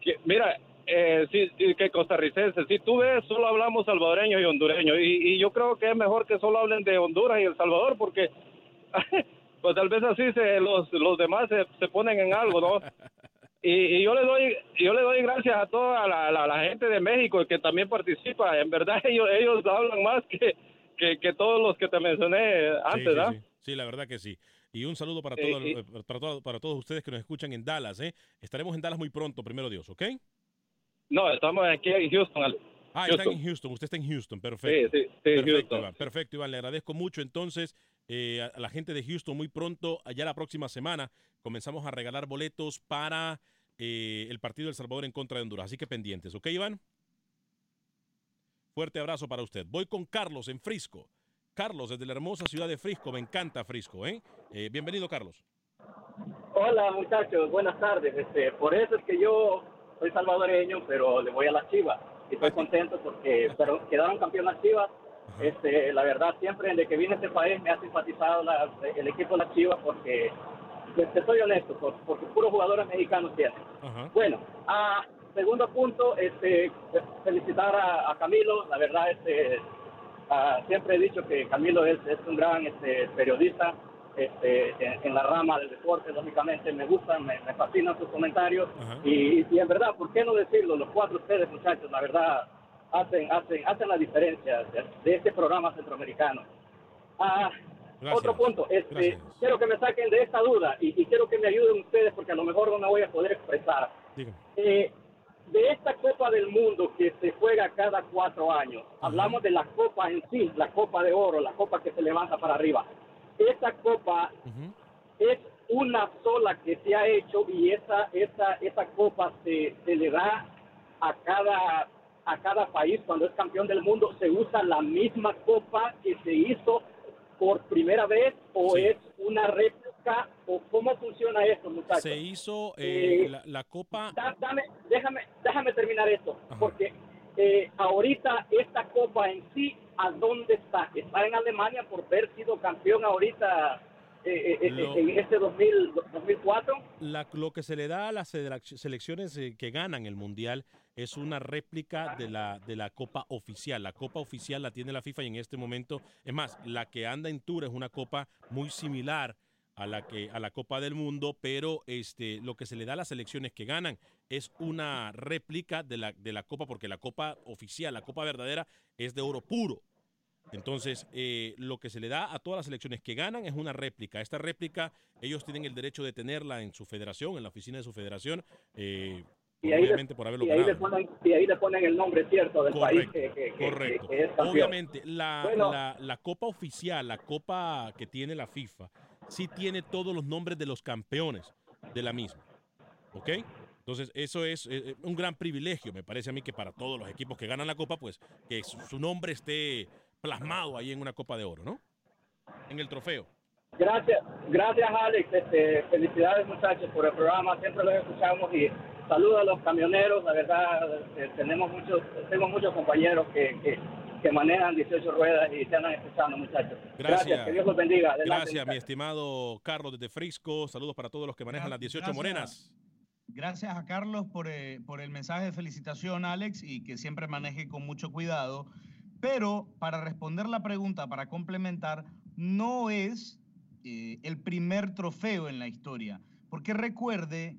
que- mira, eh, sí, sí, que costarricenses. Si tú ves, solo hablamos salvadoreños y hondureños. Y, y yo creo que es mejor que solo hablen de Honduras y El Salvador, porque pues tal vez así se, los, los demás se, se ponen en algo, ¿no? Y, y yo le doy yo le doy gracias a toda la, la, la gente de México que también participa. En verdad ellos ellos hablan más que, que, que todos los que te mencioné Sí, antes, sí, ¿verdad? sí. Sí, la verdad que sí. Y un saludo para, Sí, todo eh, para, todo- para todos ustedes que nos escuchan en Dallas. ¿eh? Estaremos en Dallas muy pronto, primero Dios, ¿ok? No, estamos aquí en Houston. Ah, está Houston. en Houston. Usted está en Houston. Sí, Perfecto. sí, sí, Perfecto, Houston. Iván. Perfecto, Iván. Le agradezco mucho. Entonces, eh, a la gente de Houston, muy pronto, allá la próxima semana, comenzamos a regalar boletos para eh, el partido del Salvador en contra de Honduras. Así que pendientes, ¿ok, Iván? Fuerte abrazo para usted. Voy con Carlos en Frisco. Carlos, desde la hermosa ciudad de Frisco. Me encanta Frisco, ¿eh? Eh, bienvenido, Carlos. Hola muchachos, buenas tardes. Este, por eso es que yo soy salvadoreño, pero le voy a las Chivas. Y estoy contento porque pero quedaron campeonas Chivas. Este, la verdad, siempre desde que vine a este país me ha simpatizado la- el equipo de las Chivas porque, te soy honesto, por- porque puros jugadores mexicanos tienen. Ajá. Bueno, a segundo punto, este, felicitar a, a Camilo. La verdad, este, ah, siempre he dicho que Camilo es, es un gran este, periodista este, en, en la rama del deporte, lógicamente me gustan, me, me fascinan sus comentarios y, y en verdad, ¿por qué no decirlo? Los cuatro ustedes, muchachos, la verdad, hacen, hacen, hacen la diferencia de, de este programa centroamericano. Ah, Gracias. otro punto, este, Gracias. quiero que me saquen de esta duda y, y quiero que me ayuden ustedes porque a lo mejor no me voy a poder expresar. Eh, de esta Copa del Mundo que se juega cada cuatro años, hablamos de la Copa en sí, la Copa de Oro, la Copa que se levanta para arriba. Esta Copa es una sola que se ha hecho y esa, esa, esa Copa se, se le da a cada, a cada país cuando es campeón del mundo. Se usa la misma Copa que se hizo por primera vez o es una réplica o cómo funciona esto, muchachos. Se hizo eh, Eh, la, la Copa. Da- dame, déjame, déjame terminar esto, porque eh, ahorita esta copa en sí, ¿a dónde está? Está en Alemania por haber sido campeón ahorita eh, eh, Lo- en este 2000, 2004. La- lo que se le da a las selec- selecciones eh, que ganan el Mundial es una réplica de la, de la Copa Oficial. La Copa Oficial la tiene la FIFA y en este momento, es más, la que anda en Tour es una copa muy similar a la que a la Copa del Mundo, pero este lo que se le da a las selecciones que ganan es una réplica de la, de la Copa, porque la Copa Oficial, la Copa verdadera, es de oro puro. Entonces, eh, lo que se le da a todas las selecciones que ganan es una réplica. Esta réplica, ellos tienen el derecho de tenerla en su federación, en la oficina de su federación, eh, Y obviamente le, por haberlo y, ahí le ganado. ponen, y ahí le ponen el nombre cierto del país Correcto, que, que- que- correcto. que es. Obviamente, la, Bueno. la- la copa oficial, la copa que tiene la FIFA, sí tiene todos los nombres de los campeones de la misma. ¿Ok? Entonces, eso es eh, un gran privilegio, me parece a mí, que para todos los equipos que ganan la Copa, pues que su, nombre esté plasmado ahí en una Copa de Oro, ¿no? En el trofeo. Gracias, gracias Alex. Este, felicidades muchachos por el programa, siempre los escuchamos y saludos a los camioneros. La verdad, eh, tenemos muchos, tengo muchos compañeros que, que, que, manejan 18 ruedas y se andan escuchando, muchachos. Gracias. que Dios los bendiga. gracias, mi estimado Carlos desde Frisco. Saludos para todos los que manejan las 18 morenas. Gracias a Carlos por, eh, por el mensaje de felicitación, Alex, y que siempre maneje con mucho cuidado. Pero para responder la pregunta, para complementar, no es eh, el primer trofeo en la historia. Porque recuerde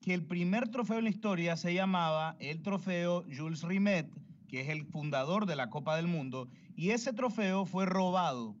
que el primer trofeo en la historia se llamaba el trofeo Jules Rimet, que es el fundador de la Copa del Mundo, y ese trofeo fue robado.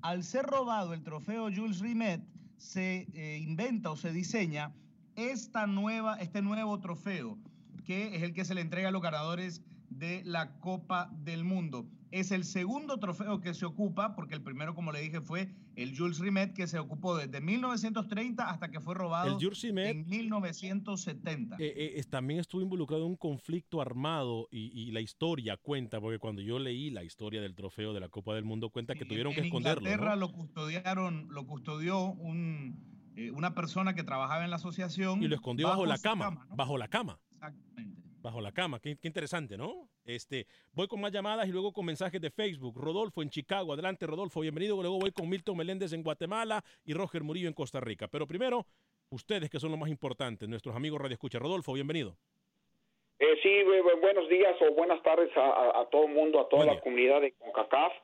Al ser robado el trofeo Jules Rimet, se eh, inventa o se diseña esta nueva, este nuevo trofeo, que es el que se le entrega a los ganadores de la Copa del Mundo. Es el segundo trofeo que se ocupa, porque el primero, como le dije, fue el Jules Rimet, que se ocupó desde 1930 hasta que fue robado en 1970. Eh, eh, también estuvo involucrado en un conflicto armado y, la historia cuenta, porque cuando yo leí la historia del trofeo de la Copa del Mundo, cuenta que tuvieron que esconderlo. En Inglaterra lo custodiaron, lo custodió un, eh, una persona que trabajaba en la asociación. Y lo escondió bajo, la cama, bajo la cama. Bajo la cama, qué, qué interesante, ¿no? Este, voy con más llamadas y luego con mensajes de Facebook. Rodolfo en Chicago, adelante Rodolfo, bienvenido. Luego voy con Milton Meléndez en Guatemala y Roger Murillo en Costa Rica. Pero primero, ustedes que son los más importantes, nuestros amigos Radio Escucha. Rodolfo, bienvenido. Eh, sí, buenos días o buenas tardes a, todo el mundo, a toda la comunidad de CONCACAF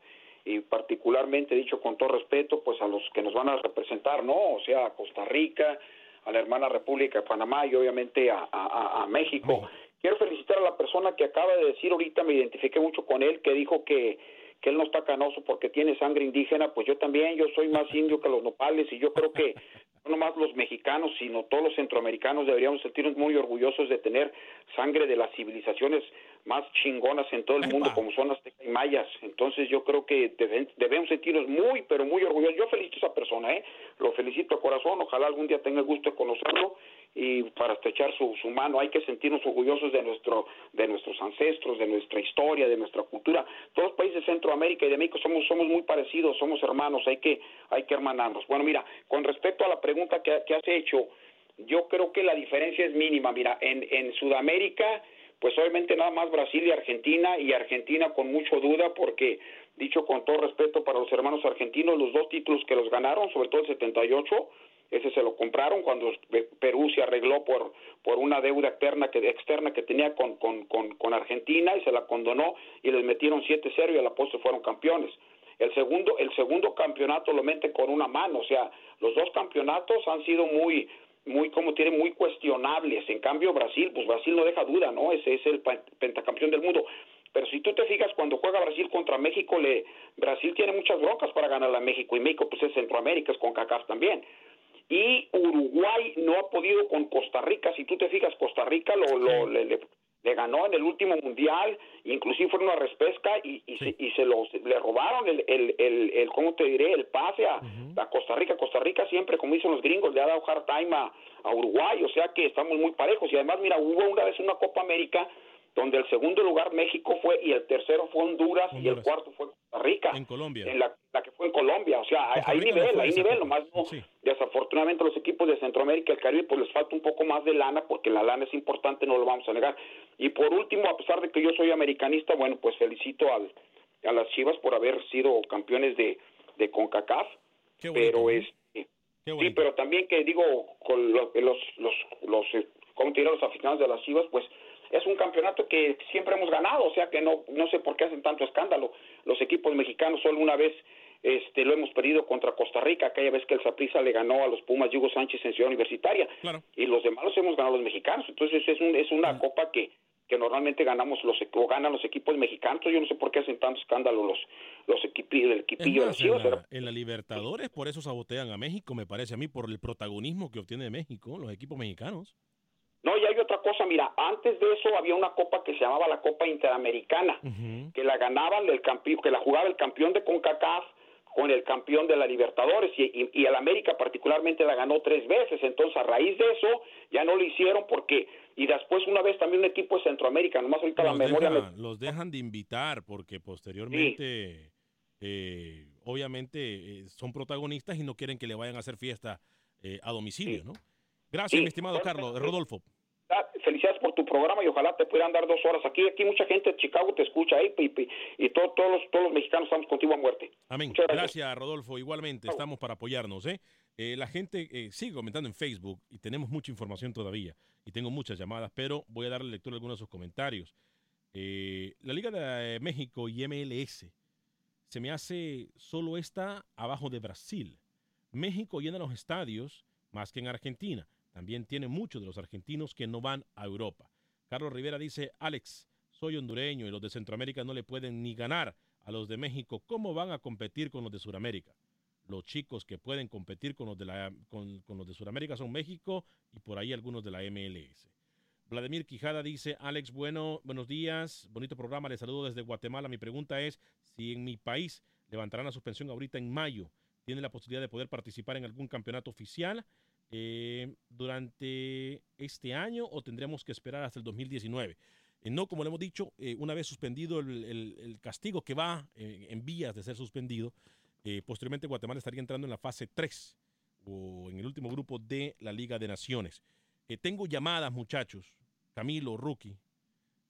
y particularmente dicho con todo respeto, pues a los que nos van a representar, ¿no? O sea, a Costa Rica, a la hermana República de Panamá y obviamente a, a, México. Quiero felicitar a la persona que acaba de decir ahorita, me identifiqué mucho con él, que dijo que, que él no está canoso porque tiene sangre indígena, pues yo también, yo soy más indio que los nopales y yo creo que no nomás los mexicanos, sino todos los centroamericanos deberíamos sentirnos muy orgullosos de tener sangre de las civilizaciones más chingonas en todo el mundo, como son las y mayas. Entonces yo creo que debemos sentirnos muy, pero muy orgullosos. Yo felicito a esa persona, ¿eh? Lo felicito de corazón, ojalá algún día tenga el gusto de conocerlo y para estrechar su, su mano hay que sentirnos orgullosos de nuestro de nuestros ancestros, de nuestra historia, de nuestra cultura. Todos los países de Centroamérica y de México somos somos muy parecidos, somos hermanos, hay que hay que hermanarnos. Bueno, mira, con respecto a la pregunta que, que has hecho, yo creo que la diferencia es mínima. Mira, en, en Sudamérica pues obviamente nada más Brasil y Argentina, y Argentina con mucho duda porque, dicho con todo respeto para los hermanos argentinos, los dos títulos que los ganaron, sobre todo el 78, ese se lo compraron cuando Perú se arregló por, por una deuda externa que, externa que tenía con, con, con, Argentina y se la condonó y les metieron 7-0 y a la postre fueron campeones. El segundo, el segundo campeonato lo meten con una mano, o sea, los dos campeonatos han sido muy, muy como tiene muy cuestionables. En cambio Brasil, pues Brasil no deja duda, ¿no? Ese es el pentacampeón del mundo. Pero si tú te fijas cuando juega Brasil contra México, le Brasil tiene muchas brocas para ganar a México y México pues es Centroamérica, es con CACAF también. Y Uruguay no ha podido con Costa Rica, si tú te fijas Costa Rica lo, lo le, le ganó en el último mundial, inclusive fue una respesca y, y, se, y se los le robaron el, el, el, el ¿cómo te diré? El pase a, a, Costa Rica. Costa Rica siempre, como dicen los gringos, le ha dado hard time a, a Uruguay, o sea que estamos muy parejos. Y además, mira, hubo una vez una Copa América donde el segundo lugar México fue y el tercero fue Honduras, y el cuarto fue Costa Rica. En Colombia. En la, que fue en Colombia. O sea, hay, nivel, hay nivel, nomás no. Desafortunadamente los equipos de Centroamérica y el Caribe pues les falta un poco más de lana porque la lana es importante, no lo vamos a negar. Y por último, a pesar de que yo soy americanista, bueno, pues felicito al, a las Chivas por haber sido campeones de, de CONCACAF. pero es... Sí, pero también que digo, con los, los, los, los, eh, los aficionados de las Chivas, pues es un campeonato que siempre hemos ganado, o sea que no, no sé por qué hacen tanto escándalo. Los equipos mexicanos solo una vez este, lo hemos perdido contra Costa Rica, aquella vez que el Saprissa le ganó a los Pumas Hugo Sánchez en Ciudad Universitaria. Y los demás los hemos ganado los mexicanos. Entonces es, un, es una copa que, que normalmente ganamos los o ganan los equipos mexicanos. Yo no sé por qué hacen tanto escándalo los los equipillos del equipillo en, la, en la Libertadores por eso sabotean a México, me parece a mí, por el protagonismo que obtiene México, los equipos mexicanos. No, y hay otra cosa, mira, antes de eso había una copa que se llamaba la Copa Interamericana, que la ganaban el campeón, que la jugaba el campeón de CONCACAF con el campeón de la Libertadores y, y, y, el América particularmente la ganó tres veces, entonces a raíz de eso ya no lo hicieron porque y después una vez también un equipo de Centroamérica, nomás ahorita la memoria... Los dejan de invitar porque posteriormente, eh, obviamente, eh, son protagonistas y no quieren que le vayan a hacer fiesta eh, a domicilio, ¿no? Gracias, mi estimado Carlos. Rodolfo. Felicidades por tu programa y ojalá te pudieran dar dos horas aquí. Aquí mucha gente de Chicago te escucha ahí y, y, todos, los, todos los mexicanos estamos contigo a muerte. Amén. Gracias. Rodolfo. Igualmente, estamos para apoyarnos. ¿eh? Eh, la gente eh, sigue comentando en Facebook y tenemos mucha información todavía y tengo muchas llamadas, pero voy a darle lectura a algunos de sus comentarios. la Liga de México y MLS se me hace solo esta abajo de Brasil. México llena los estadios más que en Argentina. También tiene muchos de los argentinos que no van a Europa. Carlos Rivera dice, Alex, soy hondureño y los de Centroamérica no le pueden ni ganar a los de México. ¿Cómo van a competir con los de Sudamérica? Los chicos que pueden competir con los de, la, Sudamérica son México y por ahí algunos de la MLS. Vladimir Quijada dice, Alex, bueno, buenos días, bonito programa, le saludo desde Guatemala. Mi pregunta es si en mi país levantarán la suspensión ahorita en mayo, ¿tiene la posibilidad de poder participar en algún campeonato oficial? Eh, durante este año o tendremos que esperar hasta el 2019. Eh, no, como le hemos dicho, eh, una vez suspendido el, castigo que va en vías de ser suspendido, posteriormente Guatemala estaría entrando en la fase 3 o en el último grupo de la Liga de Naciones. tengo llamadas, muchachos, Camilo, Rookie,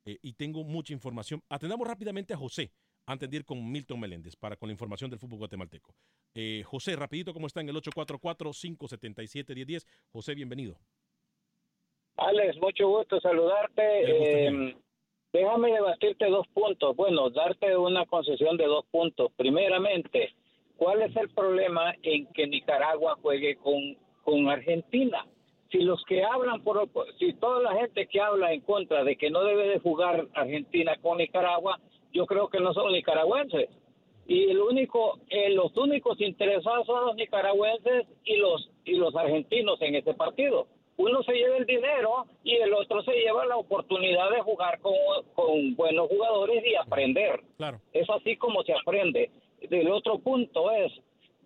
y tengo mucha información. Atendamos rápidamente a José antes de ir con Milton Meléndez para con la información del fútbol guatemalteco. Eh, José, rapidito, ¿cómo está en el 844-577-1010? José, bienvenido. Alex, mucho gusto saludarte. Eh, déjame debatirte dos puntos. Bueno, darte una concesión de dos puntos. Primeramente, ¿cuál es el problema en que Nicaragua juegue con, con Argentina? Si los que hablan por, si toda la gente que habla en contra de que no debe de jugar Argentina con Nicaragua, yo creo que no son nicaragüenses. Y el único, eh, los únicos interesados son los nicaragüenses y los, y los argentinos en este partido. Uno se lleva el dinero y el otro se lleva la oportunidad de jugar con, con buenos jugadores y aprender. Claro. Es así como se aprende. El otro punto es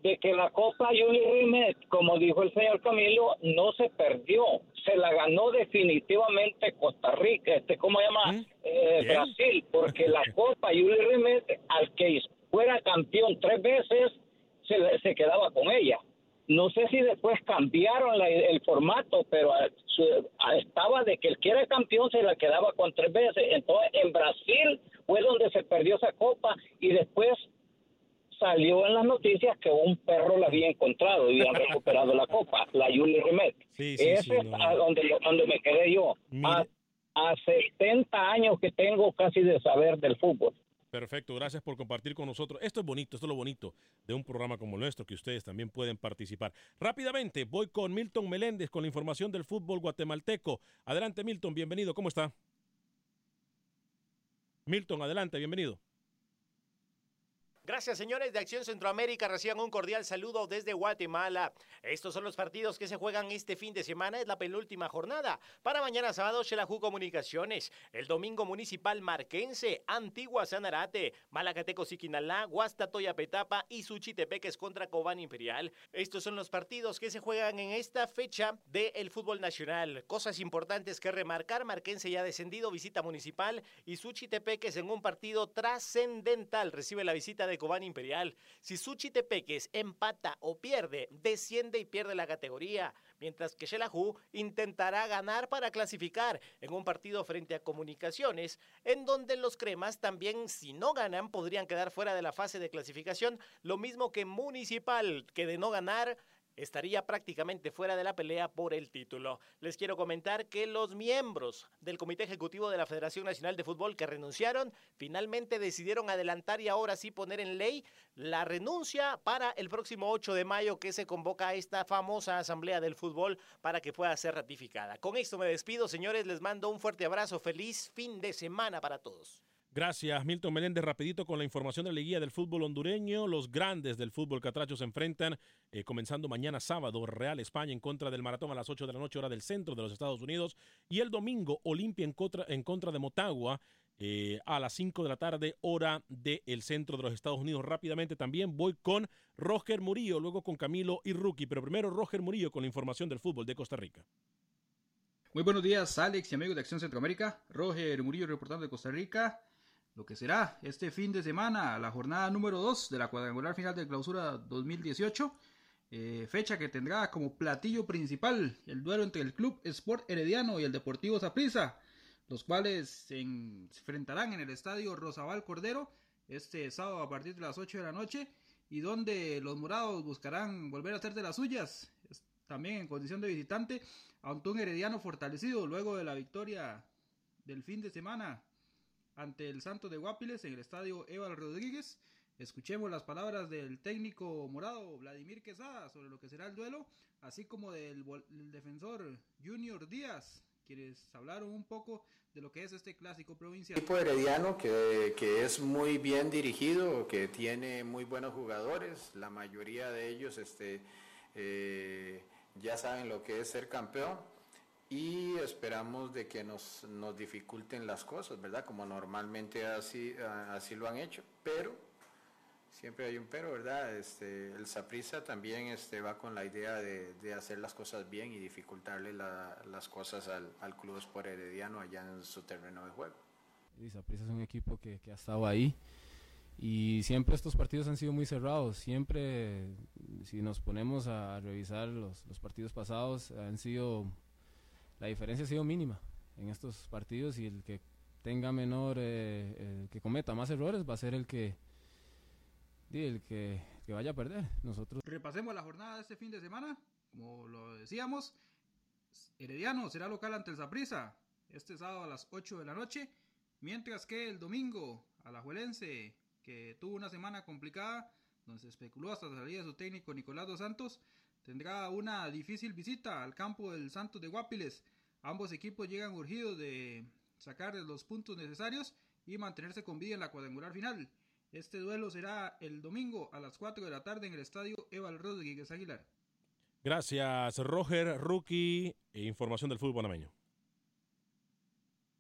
de que la Copa Juli Rimet, como dijo el señor Camilo, no se perdió, se la ganó definitivamente Costa Rica, este, ¿cómo se llama? ¿Mm? Eh, Brasil, porque la Copa Juli Rimet, al que fuera campeón tres veces, se, se quedaba con ella. No sé si después cambiaron el formato, pero ah, ah, estaba de que el que era campeón se la quedaba con tres veces. Entonces, en Brasil fue donde se perdió esa copa y después salió en las noticias que un perro la había encontrado y había recuperado la copa, la Julie Rimet. Ese es donde, donde me quedé yo. A, a 70 años que tengo casi de saber del fútbol. Perfecto, gracias por compartir con nosotros. Esto es bonito, esto es lo bonito de un programa como el nuestro, que ustedes también pueden participar. Rápidamente, voy con Milton Meléndez con la información del fútbol guatemalteco. Adelante, Milton, bienvenido, ¿cómo está? Milton, adelante, bienvenido. Gracias, señores de Acción Centroamérica. Reciban un cordial saludo desde Guatemala. Estos son los partidos que se juegan este fin de semana. Es la penúltima jornada. Para mañana sábado, Xelajú Comunicaciones. El domingo Municipal Marquense, Antigua Sanarate, Malacateco Siquinalá, Guastatoya Petapa y Suchitepeques contra Cobán Imperial. Estos son los partidos que se juegan en esta fecha del fútbol nacional. Cosas importantes que remarcar. Marquense ya descendido, visita municipal y Suchitepeques en un partido trascendental. Recibe la visita de Cobán Imperial. Si Suchi Tepeques empata o pierde, desciende y pierde la categoría, mientras que Shelahu intentará ganar para clasificar en un partido frente a Comunicaciones, en donde los cremas también, si no ganan, podrían quedar fuera de la fase de clasificación, lo mismo que Municipal, que de no ganar estaría prácticamente fuera de la pelea por el título. Les quiero comentar que los miembros del Comité Ejecutivo de la Federación Nacional de Fútbol que renunciaron finalmente decidieron adelantar y ahora sí poner en ley la renuncia para el próximo 8 de mayo que se convoca a esta famosa Asamblea del Fútbol para que pueda ser ratificada. Con esto me despido, señores, les mando un fuerte abrazo, feliz fin de semana para todos. Gracias, Milton Meléndez. Rapidito con la información de la Liguilla del Fútbol Hondureño. Los grandes del fútbol catracho se enfrentan eh, comenzando mañana sábado. Real España en contra del Maratón a las 8 de la noche, hora del centro de los Estados Unidos. Y el domingo, Olimpia en contra, en contra de Motagua eh, a las 5 de la tarde, hora del centro de los Estados Unidos. Rápidamente también voy con Roger Murillo, luego con Camilo y Rookie. Pero primero, Roger Murillo con la información del fútbol de Costa Rica. Muy buenos días, Alex y amigos de Acción Centroamérica. Roger Murillo reportando de Costa Rica. Lo que será este fin de semana, la jornada número 2 de la cuadrangular final de clausura 2018. Eh, fecha que tendrá como platillo principal el duelo entre el Club Sport Herediano y el Deportivo Saprissa, los cuales se enfrentarán en el estadio Rosabal Cordero este sábado a partir de las 8 de la noche y donde los morados buscarán volver a hacer de las suyas, también en condición de visitante, ante un herediano fortalecido luego de la victoria del fin de semana ante el Santo de Guapiles en el estadio Eval Rodríguez. Escuchemos las palabras del técnico morado Vladimir Quesada sobre lo que será el duelo, así como del, defensor Junior Díaz, quienes hablaron un poco de lo que es este clásico provincial. Equipo herediano que, es muy bien dirigido, que tiene muy buenos jugadores, la mayoría de ellos este, eh, ya saben lo que es ser campeón y esperamos de que nos, nos dificulten las cosas, ¿verdad? Como normalmente así, así lo han hecho, pero siempre hay un pero, ¿verdad? Este, el Saprisa también este, va con la idea de, de, hacer las cosas bien y dificultarle la, las cosas al, al Club Sport Herediano allá en su terreno de juego. Y Saprissa es un equipo que, que, ha estado ahí y siempre estos partidos han sido muy cerrados. Siempre, si nos ponemos a revisar los, los partidos pasados, han sido, la diferencia ha sido mínima en estos partidos y el que tenga menor, eh, el que cometa más errores va a ser el que el que, que, vaya a perder. Nosotros. Repasemos la jornada de este fin de semana. Como lo decíamos, Herediano será local ante el Zaprisa este sábado a las 8 de la noche. Mientras que el domingo, a la Juelense, que tuvo una semana complicada, donde se especuló hasta la salida de su técnico Nicolás dos Santos, tendrá una difícil visita al campo del Santos de Guapiles. Ambos equipos llegan urgidos de sacar los puntos necesarios y mantenerse con vida en la cuadrangular final. Este duelo será el domingo a las 4 de la tarde en el estadio Eval Rodríguez Aguilar. Gracias, Roger, rookie e información del fútbol panameño.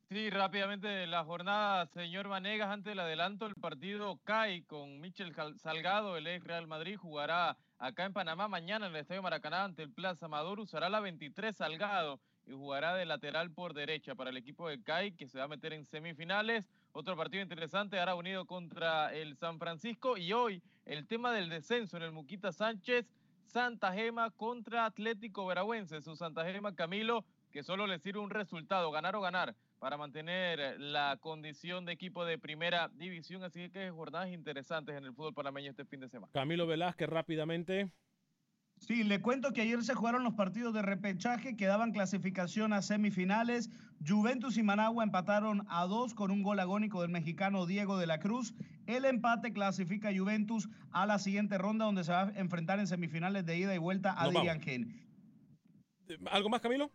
Sí, rápidamente la jornada, señor Vanegas, antes del adelanto, el partido CAI con Michel Salgado, el ex Real Madrid, jugará acá en Panamá mañana en el Estadio Maracaná ante el Plaza Amador, usará la 23 Salgado y jugará de lateral por derecha para el equipo de CAI que se va a meter en semifinales. Otro partido interesante, ahora unido contra el San Francisco. Y hoy el tema del descenso en el Muquita Sánchez, Santa Gema contra Atlético Veragüense. Su Santa Gema Camilo, que solo le sirve un resultado, ganar o ganar, para mantener la condición de equipo de primera división. Así que jornadas interesantes en el fútbol panameño este fin de semana. Camilo Velázquez, rápidamente. Sí, le cuento que ayer se jugaron los partidos de repechaje que daban clasificación a semifinales. Juventus y Managua empataron a dos con un gol agónico del mexicano Diego de la Cruz. El empate clasifica a Juventus a la siguiente ronda donde se va a enfrentar en semifinales de ida y vuelta a Dirian Gen. ¿Algo más, Camilo?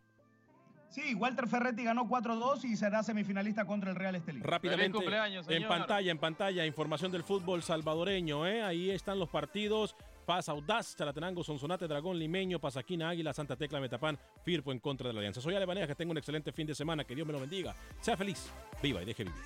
Sí, Walter Ferretti ganó 4-2 y será semifinalista contra el Real Estelí. Rápidamente, en pantalla, en pantalla, información del fútbol salvadoreño. ¿eh? Ahí están los partidos. Paz Audaz, Chalatenango, Sonsonate, Dragón, Limeño, Pasaquina, Águila, Santa Tecla, Metapán, Firpo en contra de la Alianza. Soy Alemanea, que tenga un excelente fin de semana, que Dios me lo bendiga. Sea feliz, viva y deje vivir.